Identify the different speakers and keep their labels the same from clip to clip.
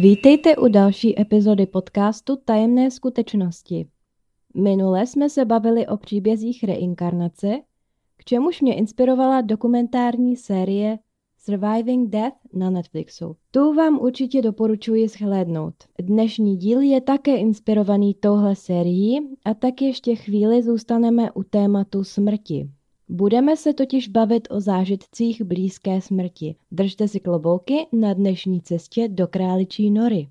Speaker 1: Vítejte u další epizody podcastu Tajemné skutečnosti. Minule jsme se bavili o příbězích reinkarnace, k čemuž mě inspirovala dokumentární série Surviving Death na Netflixu. Tu vám určitě doporučuji shlédnout. Dnešní díl je také inspirovaný touhle sérií a tak ještě chvíli zůstaneme u tématu smrti. Budeme se totiž bavit o zážitcích blízké smrti. Držte si klobouky na dnešní cestě do králičí nory.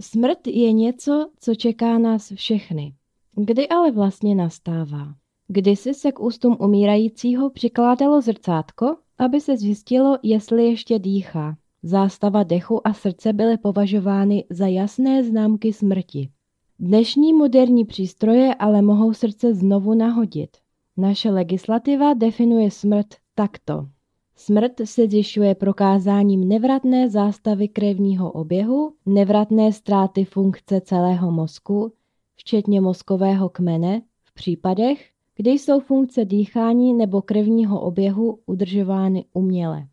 Speaker 1: Smrt je něco, co čeká nás všechny. Kdy ale vlastně nastává? Kdysi se k ústům umírajícího přikládalo zrcátko, aby se zjistilo, jestli ještě dýchá. Zástava dechu a srdce byly považovány za jasné známky smrti. Dnešní moderní přístroje ale mohou srdce znovu nahodit. Naše legislativa definuje smrt takto. Smrt se zjišťuje prokázáním nevratné zástavy krevního oběhu, nevratné ztráty funkce celého mozku, včetně mozkového kmene, v případech, kdy jsou funkce dýchání nebo krevního oběhu udržovány uměle.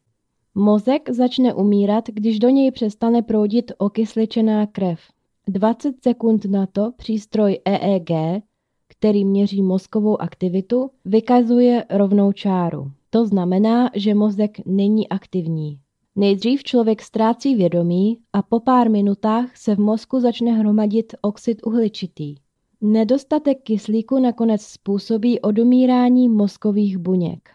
Speaker 1: Mozek začne umírat, když do něj přestane proudit okysličená krev. 20 sekund na to přístroj EEG který měří mozkovou aktivitu, vykazuje rovnou čáru. To znamená, že mozek není aktivní. Nejdřív člověk ztrácí vědomí a po pár minutách se v mozku začne hromadit oxid uhličitý. Nedostatek kyslíku nakonec způsobí odumírání mozkových buněk.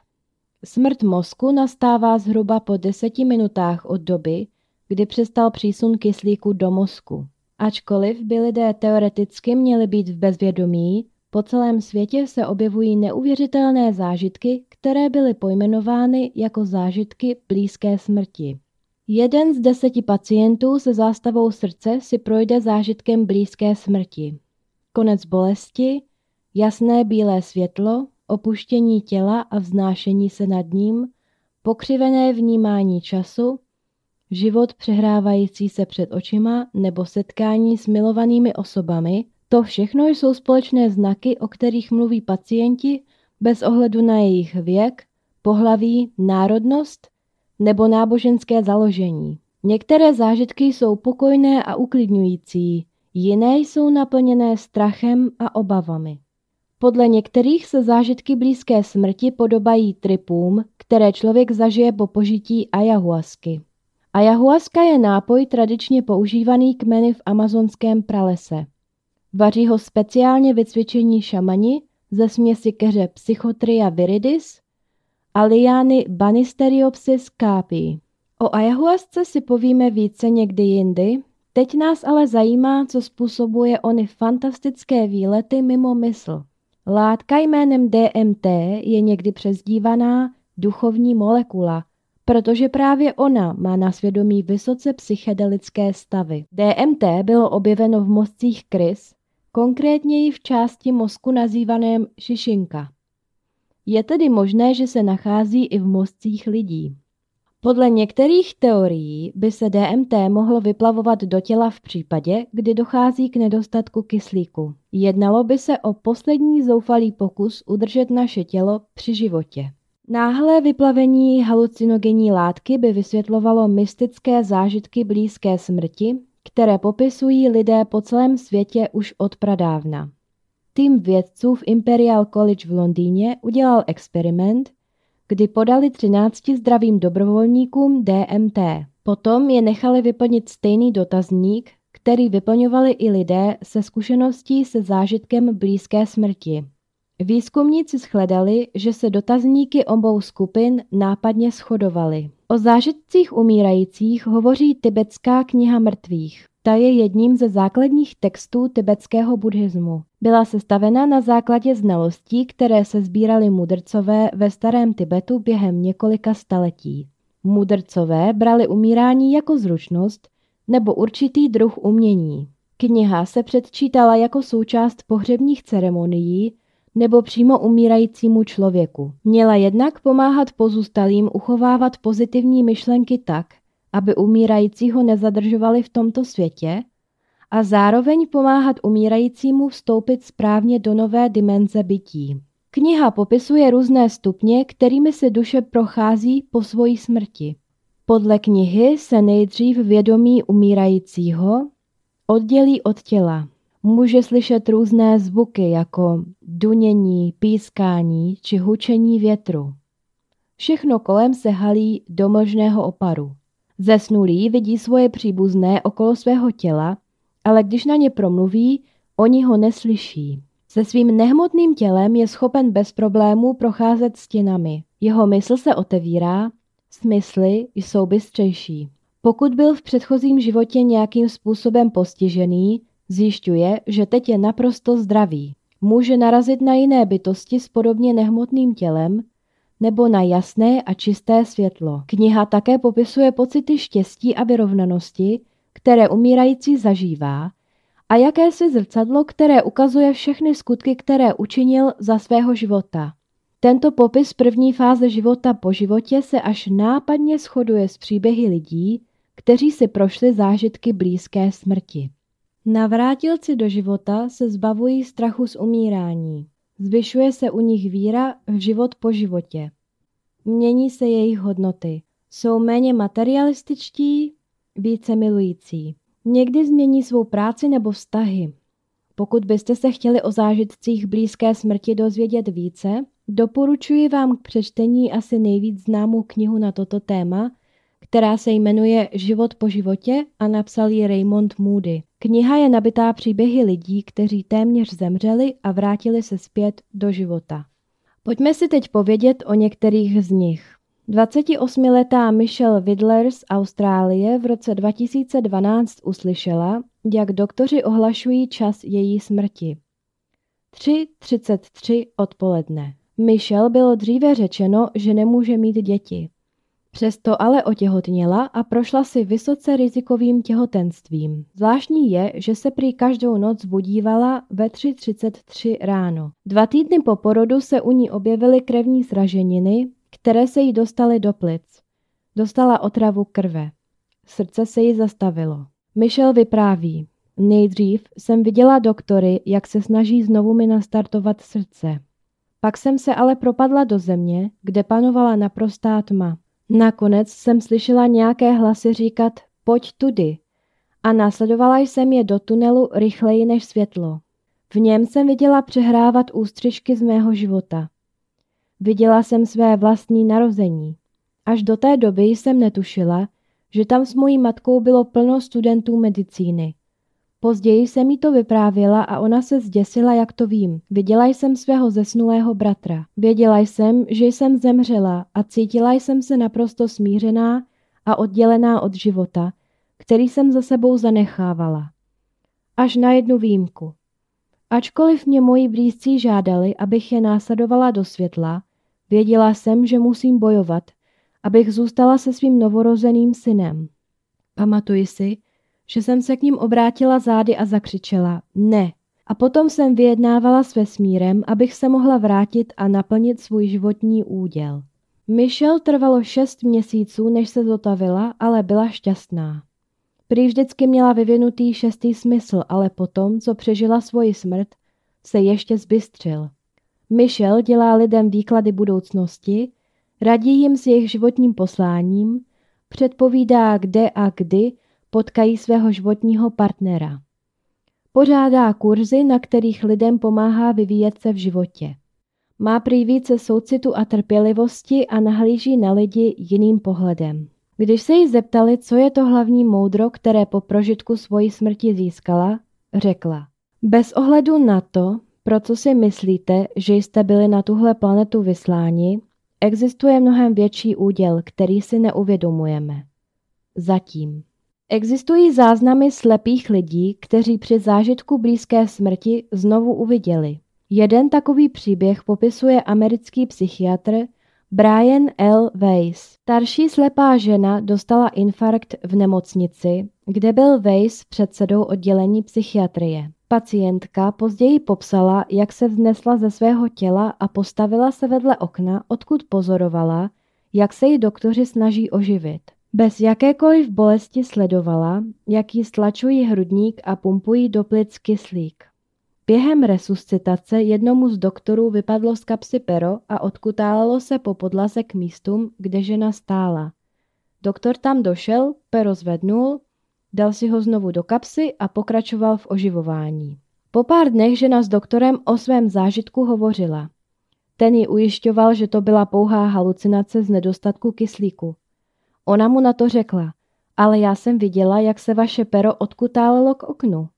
Speaker 1: Smrt mozku nastává zhruba po deseti minutách od doby, kdy přestal přísun kyslíku do mozku. Ačkoliv by lidé teoreticky měli být v bezvědomí, po celém světě se objevují neuvěřitelné zážitky, které byly pojmenovány jako zážitky blízké smrti. Jeden z deseti pacientů se zástavou srdce si projde zážitkem blízké smrti. Konec bolesti, jasné bílé světlo, opuštění těla a vznášení se nad ním, pokřivené vnímání času, život přehrávající se před očima nebo setkání s milovanými osobami, to všechno jsou společné znaky, o kterých mluví pacienti bez ohledu na jejich věk, pohlaví, národnost nebo náboženské založení. Některé zážitky jsou pokojné a uklidňující, jiné jsou naplněné strachem a obavami. Podle některých se zážitky blízké smrti podobají tripům, které člověk zažije po požití ayahuasky. Ayahuaska je nápoj tradičně používaný kmeny v amazonském pralese. Vaří ho speciálně vycvičení šamani ze směsi keře Psychotria viridis a liány Banisteriopsis capi. O ayahuasce si povíme více někdy jindy, teď nás ale zajímá, co způsobuje ony fantastické výlety mimo mysl. Látka jménem DMT je někdy přezdívaná duchovní molekula, protože právě ona má na svědomí vysoce psychedelické stavy. DMT bylo objeveno v mozcích krys konkrétněji v části mozku nazývaném šišinka. Je tedy možné, že se nachází i v mozcích lidí. Podle některých teorií by se DMT mohlo vyplavovat do těla v případě, kdy dochází k nedostatku kyslíku. Jednalo by se o poslední zoufalý pokus udržet naše tělo při životě. Náhlé vyplavení halucinogenní látky by vysvětlovalo mystické zážitky blízké smrti které popisují lidé po celém světě už od pradávna. Tým vědců v Imperial College v Londýně udělal experiment, kdy podali 13 zdravým dobrovolníkům DMT. Potom je nechali vyplnit stejný dotazník, který vyplňovali i lidé se zkušeností se zážitkem blízké smrti. Výzkumníci shledali, že se dotazníky obou skupin nápadně shodovaly. O zážitcích umírajících hovoří tibetská kniha mrtvých. Ta je jedním ze základních textů tibetského buddhismu. Byla sestavena na základě znalostí, které se sbírali mudrcové ve starém Tibetu během několika staletí. Mudrcové brali umírání jako zručnost nebo určitý druh umění. Kniha se předčítala jako součást pohřebních ceremonií nebo přímo umírajícímu člověku. Měla jednak pomáhat pozůstalým uchovávat pozitivní myšlenky tak, aby umírajícího nezadržovali v tomto světě a zároveň pomáhat umírajícímu vstoupit správně do nové dimenze bytí. Kniha popisuje různé stupně, kterými se duše prochází po svojí smrti. Podle knihy se nejdřív vědomí umírajícího oddělí od těla. Může slyšet různé zvuky jako dunění, pískání či hučení větru. Všechno kolem se halí do možného oparu. Zesnulý vidí svoje příbuzné okolo svého těla, ale když na ně promluví, oni ho neslyší. Se svým nehmotným tělem je schopen bez problémů procházet stěnami. Jeho mysl se otevírá, smysly jsou bystřejší. Pokud byl v předchozím životě nějakým způsobem postižený, zjišťuje, že teď je naprosto zdravý. Může narazit na jiné bytosti s podobně nehmotným tělem nebo na jasné a čisté světlo. Kniha také popisuje pocity štěstí a vyrovnanosti, které umírající zažívá, a jakési zrcadlo, které ukazuje všechny skutky, které učinil za svého života. Tento popis první fáze života po životě se až nápadně shoduje s příběhy lidí, kteří si prošli zážitky blízké smrti. Navrátilci do života se zbavují strachu z umírání. Zvyšuje se u nich víra v život po životě. Mění se jejich hodnoty. Jsou méně materialističtí, více milující. Někdy změní svou práci nebo vztahy. Pokud byste se chtěli o zážitcích blízké smrti dozvědět více, doporučuji vám k přečtení asi nejvíc známou knihu na toto téma, která se jmenuje Život po životě a napsal ji Raymond Moody. Kniha je nabitá příběhy lidí, kteří téměř zemřeli a vrátili se zpět do života. Pojďme si teď povědět o některých z nich. 28-letá Michelle Widler z Austrálie v roce 2012 uslyšela, jak doktoři ohlašují čas její smrti. 3.33 odpoledne. Michelle bylo dříve řečeno, že nemůže mít děti. Přesto ale otěhotněla a prošla si vysoce rizikovým těhotenstvím. Zvláštní je, že se prý každou noc budívala ve 3.33 ráno. Dva týdny po porodu se u ní objevily krevní sraženiny, které se jí dostaly do plic. Dostala otravu krve. Srdce se jí zastavilo. Michelle vypráví. Nejdřív jsem viděla doktory, jak se snaží znovu mi nastartovat srdce. Pak jsem se ale propadla do země, kde panovala naprostá tma. Nakonec jsem slyšela nějaké hlasy říkat pojď tudy a následovala jsem je do tunelu rychleji než světlo. V něm jsem viděla přehrávat ústřižky z mého života. Viděla jsem své vlastní narození. Až do té doby jsem netušila, že tam s mojí matkou bylo plno studentů medicíny. Později jsem jí to vyprávěla a ona se zděsila, jak to vím. Viděla jsem svého zesnulého bratra. Věděla jsem, že jsem zemřela a cítila jsem se naprosto smířená a oddělená od života, který jsem za sebou zanechávala. Až na jednu výjimku. Ačkoliv mě moji blízcí žádali, abych je následovala do světla, věděla jsem, že musím bojovat, abych zůstala se svým novorozeným synem. Pamatuji si, že jsem se k ním obrátila zády a zakřičela ne. A potom jsem vyjednávala s vesmírem, abych se mohla vrátit a naplnit svůj životní úděl. Michelle trvalo šest měsíců, než se zotavila, ale byla šťastná. Prý vždycky měla vyvinutý šestý smysl, ale potom, co přežila svoji smrt, se ještě zbystřil. Michelle dělá lidem výklady budoucnosti, radí jim s jejich životním posláním, předpovídá kde a kdy potkají svého životního partnera. Pořádá kurzy, na kterých lidem pomáhá vyvíjet se v životě. Má prý více soucitu a trpělivosti a nahlíží na lidi jiným pohledem. Když se jí zeptali, co je to hlavní moudro, které po prožitku svojí smrti získala, řekla. Bez ohledu na to, pro co si myslíte, že jste byli na tuhle planetu vysláni, existuje mnohem větší úděl, který si neuvědomujeme. Zatím. Existují záznamy slepých lidí, kteří při zážitku blízké smrti znovu uviděli. Jeden takový příběh popisuje americký psychiatr Brian L. Weiss. Starší slepá žena dostala infarkt v nemocnici, kde byl Weiss předsedou oddělení psychiatrie. Pacientka později popsala, jak se vznesla ze svého těla a postavila se vedle okna, odkud pozorovala, jak se jí doktoři snaží oživit. Bez jakékoliv bolesti sledovala, jak jí stlačují hrudník a pumpují do plic kyslík. Během resuscitace jednomu z doktorů vypadlo z kapsy pero a odkutálelo se po podlaze k místům, kde žena stála. Doktor tam došel, pero zvednul, dal si ho znovu do kapsy a pokračoval v oživování. Po pár dnech žena s doktorem o svém zážitku hovořila. Ten ji ujišťoval, že to byla pouhá halucinace z nedostatku kyslíku. Ona mu na to řekla, ale já jsem viděla, jak se vaše pero odkutálelo k oknu.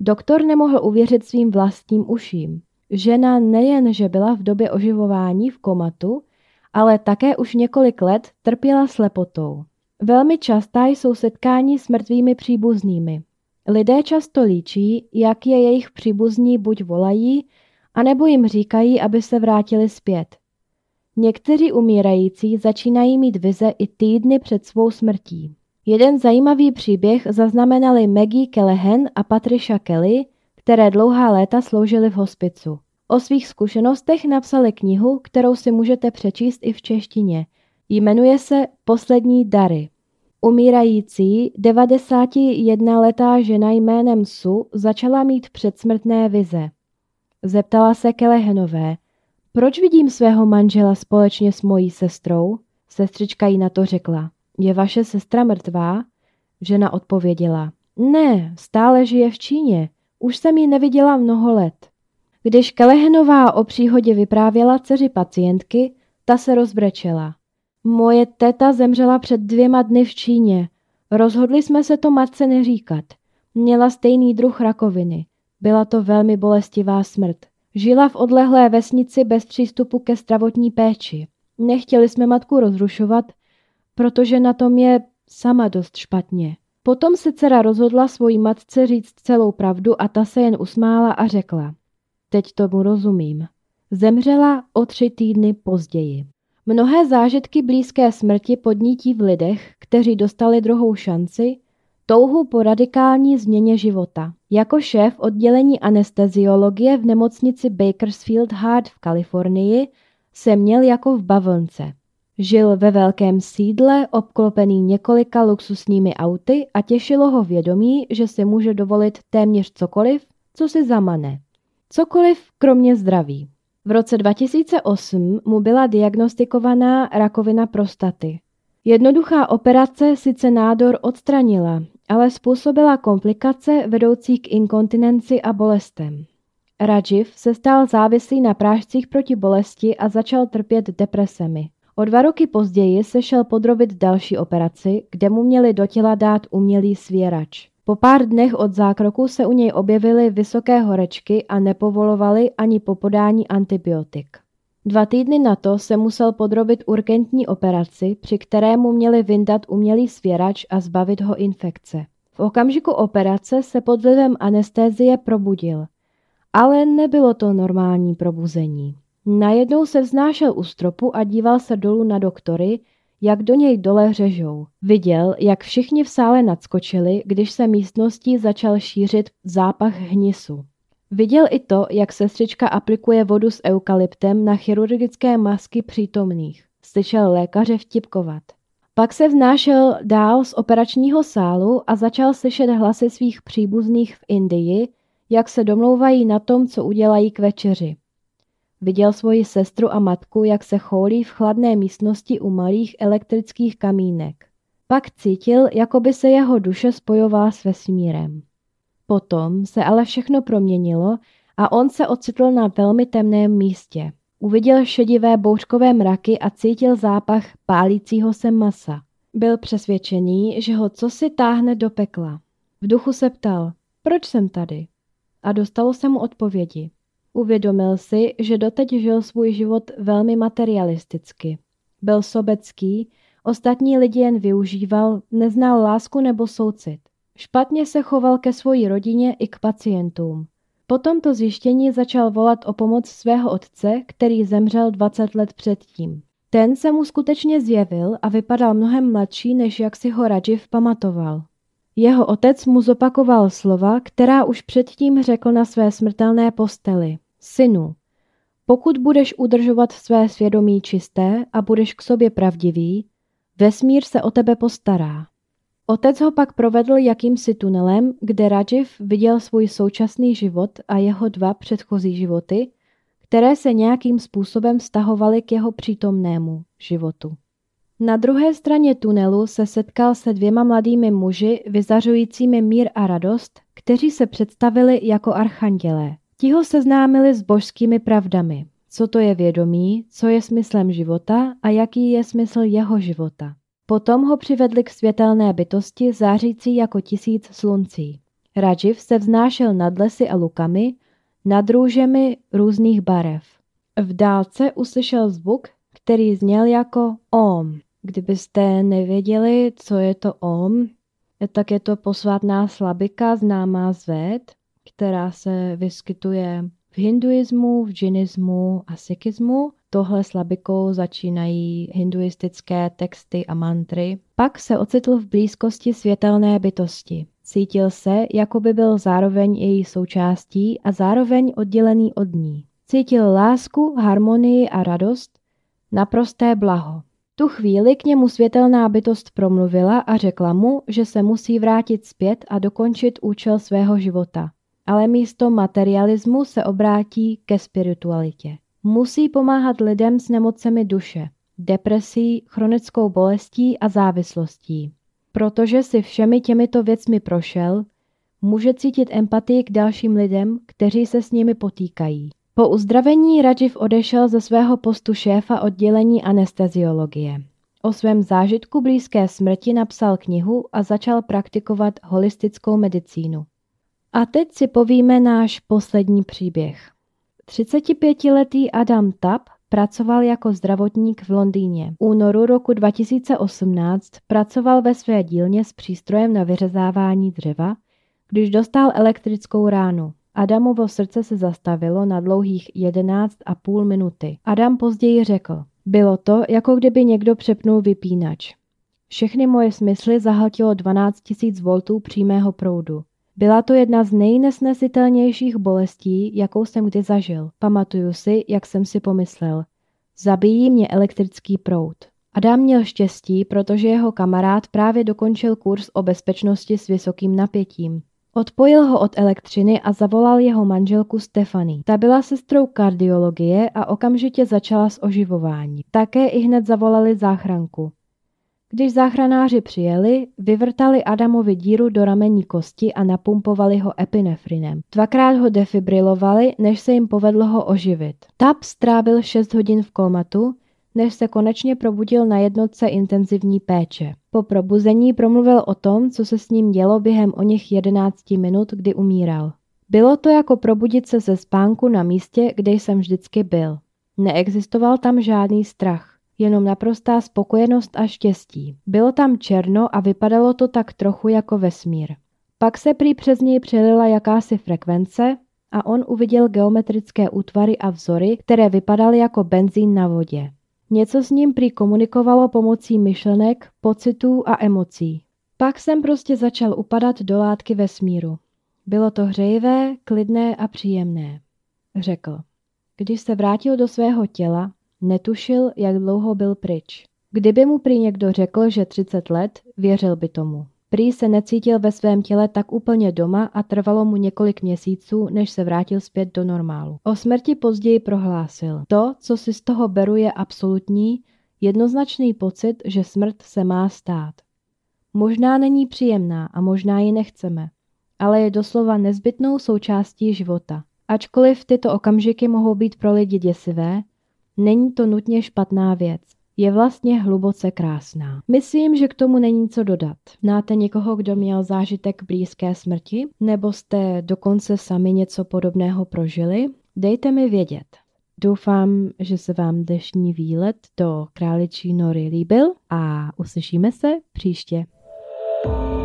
Speaker 1: Doktor nemohl uvěřit svým vlastním uším. Žena nejen, že byla v době oživování v komatu, ale také už několik let trpěla slepotou. Velmi častá jsou setkání s mrtvými příbuznými. Lidé často líčí, jak je jejich příbuzní buď volají, anebo jim říkají, aby se vrátili zpět. Někteří umírající začínají mít vize i týdny před svou smrtí. Jeden zajímavý příběh zaznamenali Maggie Callahan a Patricia Kelly, které dlouhá léta sloužily v hospicu. O svých zkušenostech napsali knihu, kterou si můžete přečíst i v češtině. Jmenuje se Poslední dary. Umírající 91-letá žena jménem Su začala mít předsmrtné vize. Zeptala se Kelehenové, proč vidím svého manžela společně s mojí sestrou? Sestřička jí na to řekla. Je vaše sestra mrtvá? Žena odpověděla. Ne, stále žije v Číně. Už jsem ji neviděla mnoho let. Když Kelehenová o příhodě vyprávěla dceři pacientky, ta se rozbrečela. Moje teta zemřela před dvěma dny v Číně. Rozhodli jsme se to matce neříkat. Měla stejný druh rakoviny. Byla to velmi bolestivá smrt. Žila v odlehlé vesnici bez přístupu ke zdravotní péči. Nechtěli jsme matku rozrušovat, protože na tom je sama dost špatně. Potom se dcera rozhodla svojí matce říct celou pravdu a ta se jen usmála a řekla. Teď tomu rozumím. Zemřela o tři týdny později. Mnohé zážitky blízké smrti podnítí v lidech, kteří dostali druhou šanci, touhu po radikální změně života. Jako šéf oddělení anesteziologie v nemocnici Bakersfield Heart v Kalifornii se měl jako v bavlnce. Žil ve velkém sídle, obklopený několika luxusními auty a těšilo ho vědomí, že si může dovolit téměř cokoliv, co si zamane. Cokoliv kromě zdraví. V roce 2008 mu byla diagnostikovaná rakovina prostaty. Jednoduchá operace sice nádor odstranila, ale způsobila komplikace vedoucí k inkontinenci a bolestem. Rajiv se stal závislý na prášcích proti bolesti a začal trpět depresemi. O dva roky později se šel podrobit další operaci, kde mu měli do těla dát umělý svěrač. Po pár dnech od zákroku se u něj objevily vysoké horečky a nepovolovaly ani po podání antibiotik. Dva týdny na to se musel podrobit urgentní operaci, při které mu měli vyndat umělý svěrač a zbavit ho infekce. V okamžiku operace se pod vlivem anestézie probudil, ale nebylo to normální probuzení. Najednou se vznášel u stropu a díval se dolů na doktory, jak do něj dole řežou. Viděl, jak všichni v sále nadskočili, když se místností začal šířit zápach hnisu. Viděl i to, jak sestřička aplikuje vodu s eukalyptem na chirurgické masky přítomných. Slyšel lékaře vtipkovat. Pak se vnášel dál z operačního sálu a začal slyšet hlasy svých příbuzných v Indii, jak se domlouvají na tom, co udělají k večeři. Viděl svoji sestru a matku, jak se choulí v chladné místnosti u malých elektrických kamínek. Pak cítil, jako by se jeho duše spojovala s vesmírem. Potom se ale všechno proměnilo a on se ocitl na velmi temném místě. Uviděl šedivé bouřkové mraky a cítil zápach pálícího se masa. Byl přesvědčený, že ho co si táhne do pekla. V duchu se ptal, proč jsem tady? A dostalo se mu odpovědi. Uvědomil si, že doteď žil svůj život velmi materialisticky. Byl sobecký, ostatní lidi jen využíval, neznal lásku nebo soucit. Špatně se choval ke své rodině i k pacientům. Po tomto zjištění začal volat o pomoc svého otce, který zemřel 20 let předtím. Ten se mu skutečně zjevil a vypadal mnohem mladší, než jak si ho Rajiv pamatoval. Jeho otec mu zopakoval slova, která už předtím řekl na své smrtelné posteli. Synu, pokud budeš udržovat své svědomí čisté a budeš k sobě pravdivý, vesmír se o tebe postará. Otec ho pak provedl jakýmsi tunelem, kde Rajiv viděl svůj současný život a jeho dva předchozí životy, které se nějakým způsobem vztahovaly k jeho přítomnému životu. Na druhé straně tunelu se setkal se dvěma mladými muži vyzařujícími mír a radost, kteří se představili jako archandělé. Ti ho seznámili s božskými pravdami, co to je vědomí, co je smyslem života a jaký je smysl jeho života. Potom ho přivedli k světelné bytosti zářící jako tisíc sluncí. Rajiv se vznášel nad lesy a lukami, nad růžemi různých barev. V dálce uslyšel zvuk, který zněl jako Om. Kdybyste nevěděli, co je to Om, tak je to posvátná slabika známá z Ved, která se vyskytuje v hinduismu, v džinismu a sikismu. Tohle slabikou začínají hinduistické texty a mantry. Pak se ocitl v blízkosti světelné bytosti. Cítil se, jako by byl zároveň její součástí a zároveň oddělený od ní. Cítil lásku, harmonii a radost, naprosté blaho. Tu chvíli k němu světelná bytost promluvila a řekla mu, že se musí vrátit zpět a dokončit účel svého života. Ale místo materialismu se obrátí ke spiritualitě. Musí pomáhat lidem s nemocemi duše, depresí, chronickou bolestí a závislostí. Protože si všemi těmito věcmi prošel, může cítit empatii k dalším lidem, kteří se s nimi potýkají. Po uzdravení Rajiv odešel ze svého postu šéfa oddělení anesteziologie. O svém zážitku blízké smrti napsal knihu a začal praktikovat holistickou medicínu. A teď si povíme náš poslední příběh. 35-letý Adam Tapp pracoval jako zdravotník v Londýně. V únoru roku 2018 pracoval ve své dílně s přístrojem na vyřezávání dřeva, když dostal elektrickou ránu. Adamovo srdce se zastavilo na dlouhých 11,5 minuty. Adam později řekl, bylo to, jako kdyby někdo přepnul vypínač. Všechny moje smysly zahltilo 12 000 V přímého proudu. Byla to jedna z nejnesnesitelnějších bolestí, jakou jsem kdy zažil. Pamatuju si, jak jsem si pomyslel. Zabíjí mě elektrický proud. Adam měl štěstí, protože jeho kamarád právě dokončil kurz o bezpečnosti s vysokým napětím. Odpojil ho od elektřiny a zavolal jeho manželku Stefany. Ta byla sestrou kardiologie a okamžitě začala s oživování. Také i hned zavolali záchranku. Když záchranáři přijeli, vyvrtali Adamovi díru do ramení kosti a napumpovali ho epinefrinem. Dvakrát ho defibrilovali, než se jim povedlo ho oživit. Tap strávil 6 hodin v komatu, než se konečně probudil na jednotce intenzivní péče. Po probuzení promluvil o tom, co se s ním dělo během o něch 11 minut, kdy umíral. Bylo to jako probudit se ze spánku na místě, kde jsem vždycky byl. Neexistoval tam žádný strach, jenom naprostá spokojenost a štěstí. Bylo tam černo a vypadalo to tak trochu jako vesmír. Pak se prý přes něj přelila jakási frekvence a on uviděl geometrické útvary a vzory, které vypadaly jako benzín na vodě. Něco s ním prý komunikovalo pomocí myšlenek, pocitů a emocí. Pak jsem prostě začal upadat do látky vesmíru. Bylo to hřejivé, klidné a příjemné, řekl. Když se vrátil do svého těla, netušil, jak dlouho byl pryč. Kdyby mu prý někdo řekl, že 30 let, věřil by tomu. Prý se necítil ve svém těle tak úplně doma a trvalo mu několik měsíců, než se vrátil zpět do normálu. O smrti později prohlásil. To, co si z toho beru, je absolutní, jednoznačný pocit, že smrt se má stát. Možná není příjemná a možná ji nechceme, ale je doslova nezbytnou součástí života. Ačkoliv tyto okamžiky mohou být pro lidi děsivé, není to nutně špatná věc je vlastně hluboce krásná. Myslím, že k tomu není co dodat. Znáte někoho, kdo měl zážitek blízké smrti? Nebo jste dokonce sami něco podobného prožili? Dejte mi vědět. Doufám, že se vám dnešní výlet do Králičí nory líbil a uslyšíme se příště. thank you